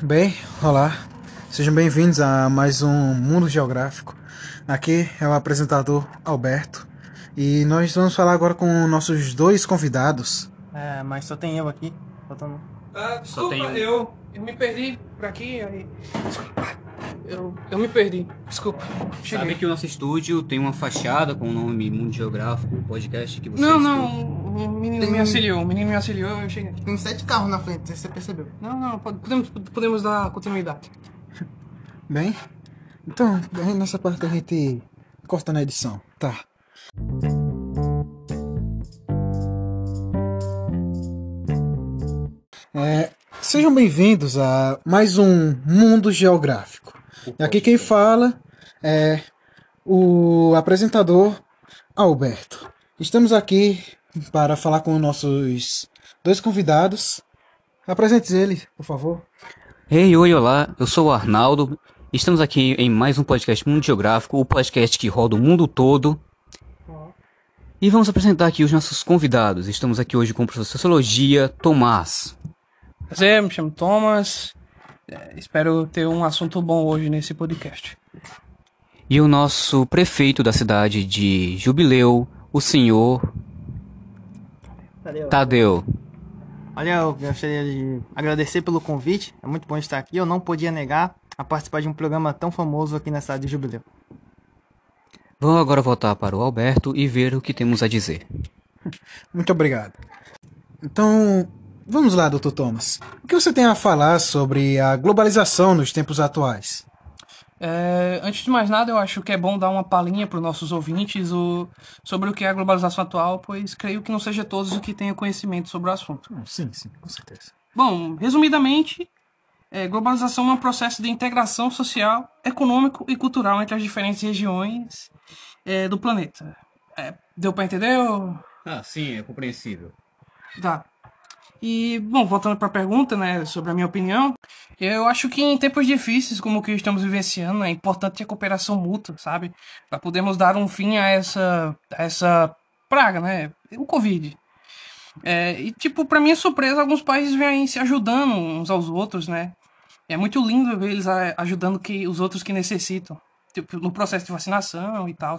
Bem, olá. Sejam bem-vindos a mais um Mundo Geográfico. Aqui é o apresentador Alberto e nós vamos falar agora com nossos dois convidados. É, mas só tem eu aqui. Faltando... Ah, desculpa, tem um. eu, eu me perdi por aqui. Aí... Eu, eu me perdi. Desculpa. Cheguei. Sabe que o nosso estúdio tem uma fachada com o nome Mundo Geográfico, o podcast que vocês... Não, não, o menino Tem me auxiliou, o menino me auxiliou, eu cheguei. Tem sete carros na frente, você percebeu. Não, não, pode- podemos, podemos dar continuidade. Bem, então bem, nessa parte a gente corta na edição, tá? É, sejam bem-vindos a mais um Mundo Geográfico. E aqui quem fala é o apresentador Alberto. Estamos aqui para falar com nossos dois convidados. Apresente ele, por favor. Ei, oi, olá, eu sou o Arnaldo. Estamos aqui em mais um podcast Mundo Geográfico, o podcast que roda o mundo todo. E vamos apresentar aqui os nossos convidados. Estamos aqui hoje com o professor de Sociologia, Tomás. Prazer, me chamo Thomas. É, espero ter um assunto bom hoje nesse podcast. E o nosso prefeito da cidade de Jubileu, o senhor Tadeu. Olha, eu gostaria de agradecer pelo convite. É muito bom estar aqui. Eu não podia negar a participar de um programa tão famoso aqui na cidade de Jubileu. Vamos agora voltar para o Alberto e ver o que temos a dizer. Muito obrigado. Então, vamos lá, Dr. Thomas. O que você tem a falar sobre a globalização nos tempos atuais? É, antes de mais nada, eu acho que é bom dar uma palhinha para os nossos ouvintes o, sobre o que é a globalização atual, pois creio que não seja todos o que tenham conhecimento sobre o assunto. Sim, sim, com certeza. Bom, resumidamente, é, globalização é um processo de integração social, econômico e cultural entre as diferentes regiões é, do planeta. É, deu para entender? ou- Ah, sim, é compreensível. Tá. E, bom, voltando para a pergunta, né, sobre a minha opinião, eu acho que em tempos difíceis como o que estamos vivenciando, é importante a cooperação mútua, sabe? Para podermos dar um fim a essa, a essa praga, né? O Covid. É, e, tipo, para minha surpresa, alguns países vêm se ajudando uns aos outros, né? É muito lindo ver eles ajudando que, os outros que necessitam, tipo, no processo de vacinação e tal.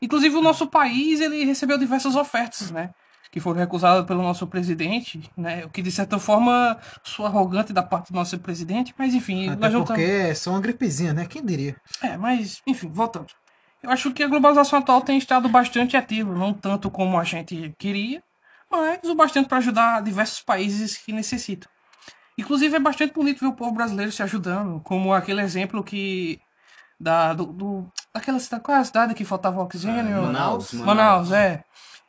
Inclusive, o nosso país, ele recebeu diversas ofertas, né? Que foram recusadas pelo nosso presidente, né? O que de certa forma sou arrogante da parte do nosso presidente, mas enfim, Até nós não porque é só uma gripezinha, né? Quem diria? É, mas enfim, voltando. Eu acho que a globalização atual tem estado bastante ativa, não tanto como a gente queria, mas o bastante para ajudar diversos países que necessitam. Inclusive é bastante bonito ver o povo brasileiro se ajudando, como aquele exemplo que da do, do daquela cidade, qual é a cidade que faltava oxigênio? Ah, Manaus, Manaus, é.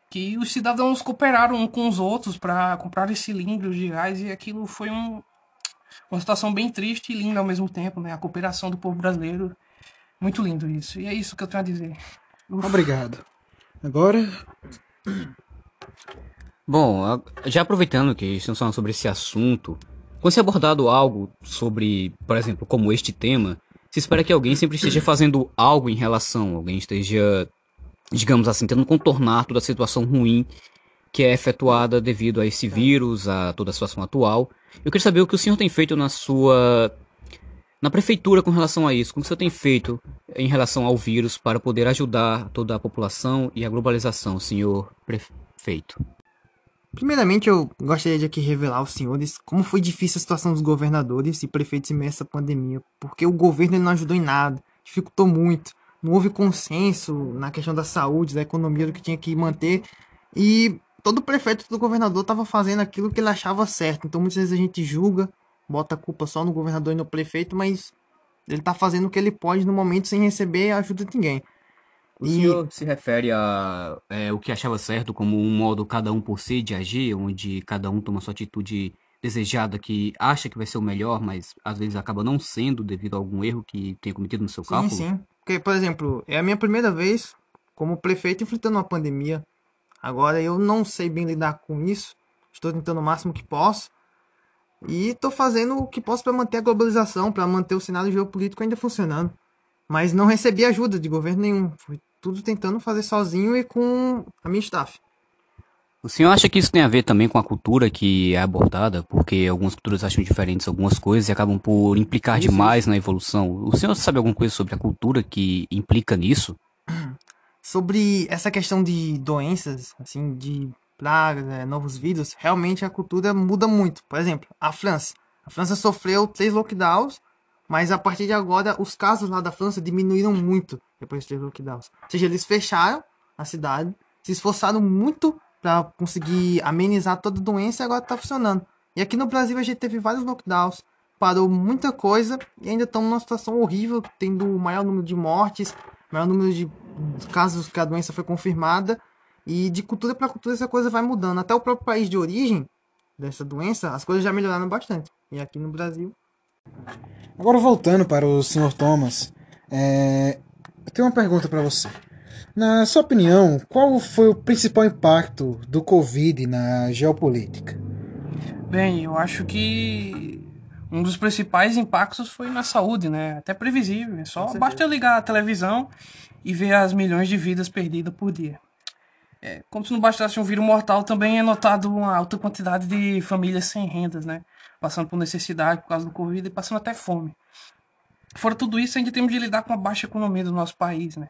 Que os cidadãos cooperaram um com os outros para comprar cilindros de gás e aquilo foi um, uma situação bem triste e linda ao mesmo tempo, né? A cooperação do povo brasileiro. Muito lindo isso. E é isso que eu tenho a dizer. Obrigado. Agora, Bom, já aproveitando que estamos falando sobre esse assunto, quando se é abordado algo sobre, por exemplo, como este tema, se espera que alguém sempre esteja fazendo algo em relação, alguém esteja, digamos assim, tentando contornar toda a situação ruim que é efetuada devido a esse vírus, a toda a situação atual. Eu queria saber o que o senhor tem feito na sua na prefeitura com relação a isso, como o senhor tem feito em relação ao vírus para poder ajudar toda a população e a globalização, senhor prefeito. Primeiramente, eu gostaria de aqui revelar aos senhores como foi difícil a situação dos governadores e prefeitos em meio a essa pandemia, porque o governo ele não ajudou em nada, dificultou muito, não houve consenso na questão da saúde, da economia, do que tinha que manter, e todo prefeito, todo governador estava fazendo aquilo que ele achava certo, então muitas vezes a gente julga, bota a culpa só no governador e no prefeito, mas ele tá fazendo o que ele pode no momento sem receber a ajuda de ninguém. O E- senhor se refere a é, o que achava certo como um modo cada um por si de agir, onde cada um toma sua atitude desejada que acha que vai ser o melhor, mas às vezes acaba não sendo devido a algum erro que tenha cometido no seu Sim, cálculo? sim. Porque, por exemplo, é a minha primeira vez como prefeito enfrentando uma pandemia. Agora eu não sei bem lidar com isso. Estou tentando o máximo que posso. E estou fazendo o que posso para manter a globalização, para manter o cenário geopolítico ainda funcionando. Mas não recebi ajuda de governo nenhum. Foi tudo tentando fazer sozinho e com a minha staff. O senhor acha que isso tem a ver também com a cultura que é abordada? Porque algumas culturas acham diferentes algumas coisas e acabam por implicar Isso, demais na evolução. O senhor sabe alguma coisa sobre a cultura que implica nisso? Sobre essa questão de doenças, assim, de pragas, né, novos vírus, realmente a cultura muda muito. Por exemplo, a França. A França sofreu três lockdowns, mas a partir de agora os casos lá da França diminuíram muito depois dos três lockdowns. Ou seja, eles fecharam a cidade, se esforçaram muito para conseguir amenizar toda a doença agora tá funcionando. E aqui no Brasil a gente teve vários lockdowns, parou muita coisa e ainda estamos numa situação horrível, tendo o maior número de mortes, maior número de casos que a doença foi confirmada. E de cultura para cultura essa coisa vai mudando. Até o próprio país de origem dessa doença, as coisas já melhoraram bastante. E aqui no Brasil. Agora voltando para o Sr. Thomas, é, eu tenho uma pergunta para você. Na sua opinião, qual foi o principal impacto do Covid na geopolítica? Bem, eu acho que um dos principais impactos foi na saúde, né? Até previsível. É só basta eu ligar a televisão e ver as milhões de vidas perdidas por dia. É, como se não bastasse um vírus mortal, também é notado uma alta quantidade de famílias sem rendas, né? Passando por necessidade por causa do Covid e passando até fome. Fora tudo isso, ainda temos de lidar com a baixa economia do nosso país, né?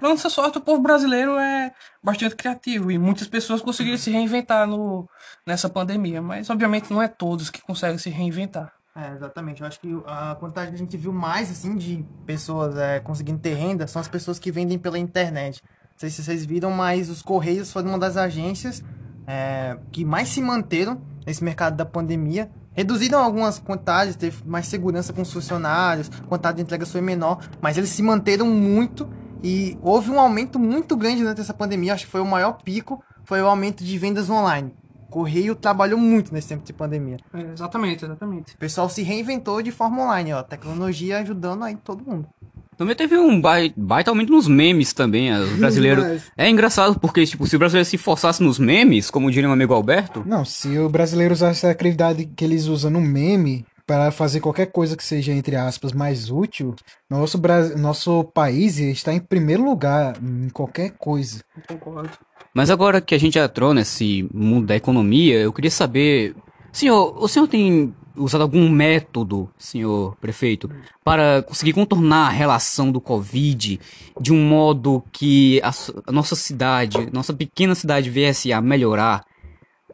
Para nossa sorte, o povo brasileiro é bastante criativo e muitas pessoas conseguiram se reinventar no, nessa pandemia, mas obviamente não é todos que conseguem se reinventar. É, exatamente. Eu acho que a quantidade que a gente viu mais, assim, de pessoas é, conseguindo ter renda são as pessoas que vendem pela internet. Não sei se vocês viram, mas os Correios foram uma das agências é, que mais se manteram nesse mercado da pandemia. Reduziram algumas quantidades, teve mais segurança com os funcionários, a quantidade de entregas foi menor, mas eles se manteram muito e houve um aumento muito grande durante essa pandemia. Acho que foi o maior pico, foi o aumento de vendas online. O Correio trabalhou muito nesse tempo de pandemia. É, exatamente, exatamente. O pessoal se reinventou de forma online, ó. Tecnologia ajudando aí todo mundo. Também teve um bai- baita aumento nos memes também. Os brasileiros. Demais. É engraçado porque, tipo, se o brasileiro se forçasse nos memes, como diria meu amigo Alberto, Não, se o brasileiro usasse a criatividade que eles usam no meme para fazer qualquer coisa que seja, entre aspas, mais útil, nosso, Bra- nosso país está em primeiro lugar em qualquer coisa. Eu concordo. Mas agora que a gente entrou nesse mundo da economia, eu queria saber, senhor, o senhor tem usado algum método, senhor prefeito, para conseguir contornar a relação do Covid de um modo que a, a nossa cidade, nossa pequena cidade viesse a melhorar?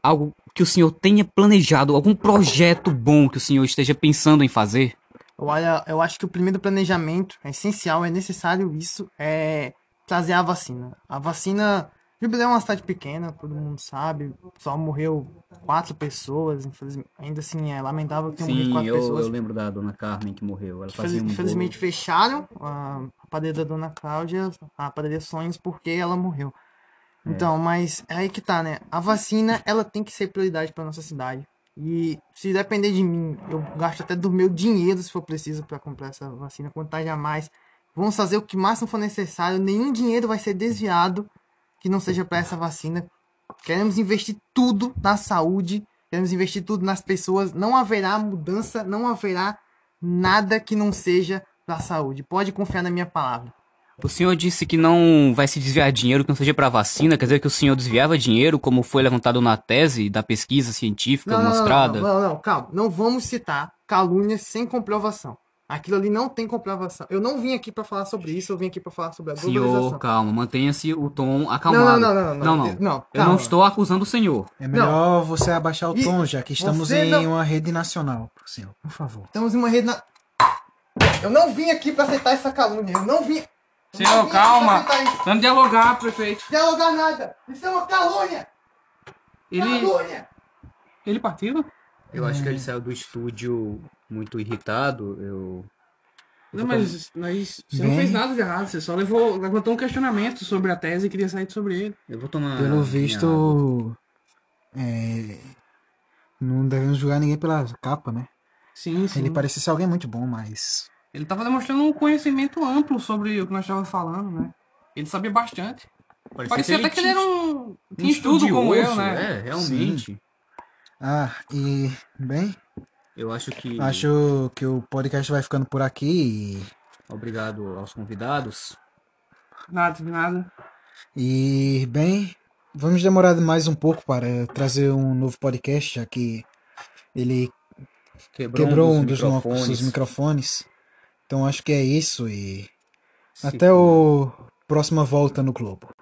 Algo que o senhor tenha planejado, algum projeto bom que o senhor esteja pensando em fazer? Olha, eu acho que o primeiro planejamento é essencial, é necessário isso, é trazer a vacina. A vacina. Jubileu é uma cidade pequena, todo mundo sabe. Só morreu quatro pessoas, infelizmente. Ainda assim, é lamentável que tenham morrido quatro pessoas. lembro da dona Carmen que morreu. Ela Infeliz- infelizmente fecharam a, a padaria da Dona Cláudia, a padaria Sonhos, porque ela morreu. Então, mas é aí que tá, né? A vacina, ela tem que ser prioridade pra nossa cidade. E se depender de mim, eu gasto até do meu dinheiro, se for preciso, pra comprar essa vacina, quantidade a mais. Vamos fazer o que máximo for necessário. Nenhum dinheiro vai ser desviado que não seja pra essa vacina. Queremos investir tudo na saúde, queremos investir tudo nas pessoas. Não haverá mudança, não haverá nada que não seja pra saúde. Pode confiar na minha palavra. O senhor disse que não vai se desviar dinheiro que não seja para vacina, quer dizer que o senhor desviava dinheiro, como foi levantado na tese da pesquisa científica mostrada? Não, não, não, calma. Não vamos citar calúnias sem comprovação. Aquilo ali não tem comprovação. Eu não vim aqui pra falar sobre isso, eu vim aqui pra falar sobre a Senhor, globalização. calma, mantenha-se o tom Não, acalmado. não, não, não, não. não, não. Não, Eu calma. não estou acusando o senhor. É melhor você abaixar o E tom, já que estamos em não- uma rede nacional, senhor. Por favor. Estamos em uma rede na... Eu não vim aqui pra aceitar essa calúnia. Eu não vim... Senhor, calma. Vamos dialogar, prefeito. Dialogar nada. Isso é uma calúnia. Ele, Calúnia. ele partiu? Eu acho que ele saiu do estúdio muito irritado. Eu. Não, mas, mas você Bem- não fez nada de errado. Você só levou, levantou um questionamento sobre a tese e queria sair sobre ele. Eu vou tomar. Pelo visto, é, não devemos julgar ninguém pela capa, né? Sim, sim. Ele, parecia ser alguém muito bom, mas tava demonstrando um conhecimento amplo sobre o que nós estávamos falando, né? Ele sabia bastante. água. Parecia até que ele era um. um estudo como eu, né? É, realmente. ah, e bem, Eu acho que. acho que o podcast vai ficando por aqui Obrigado aos convidados. Nada, nada. e, e bem, vamos demorar mais um pouco para trazer um novo podcast, já que ele quebrou um dos nossos microfones. Então acho que é isso e até o próxima volta no Globo.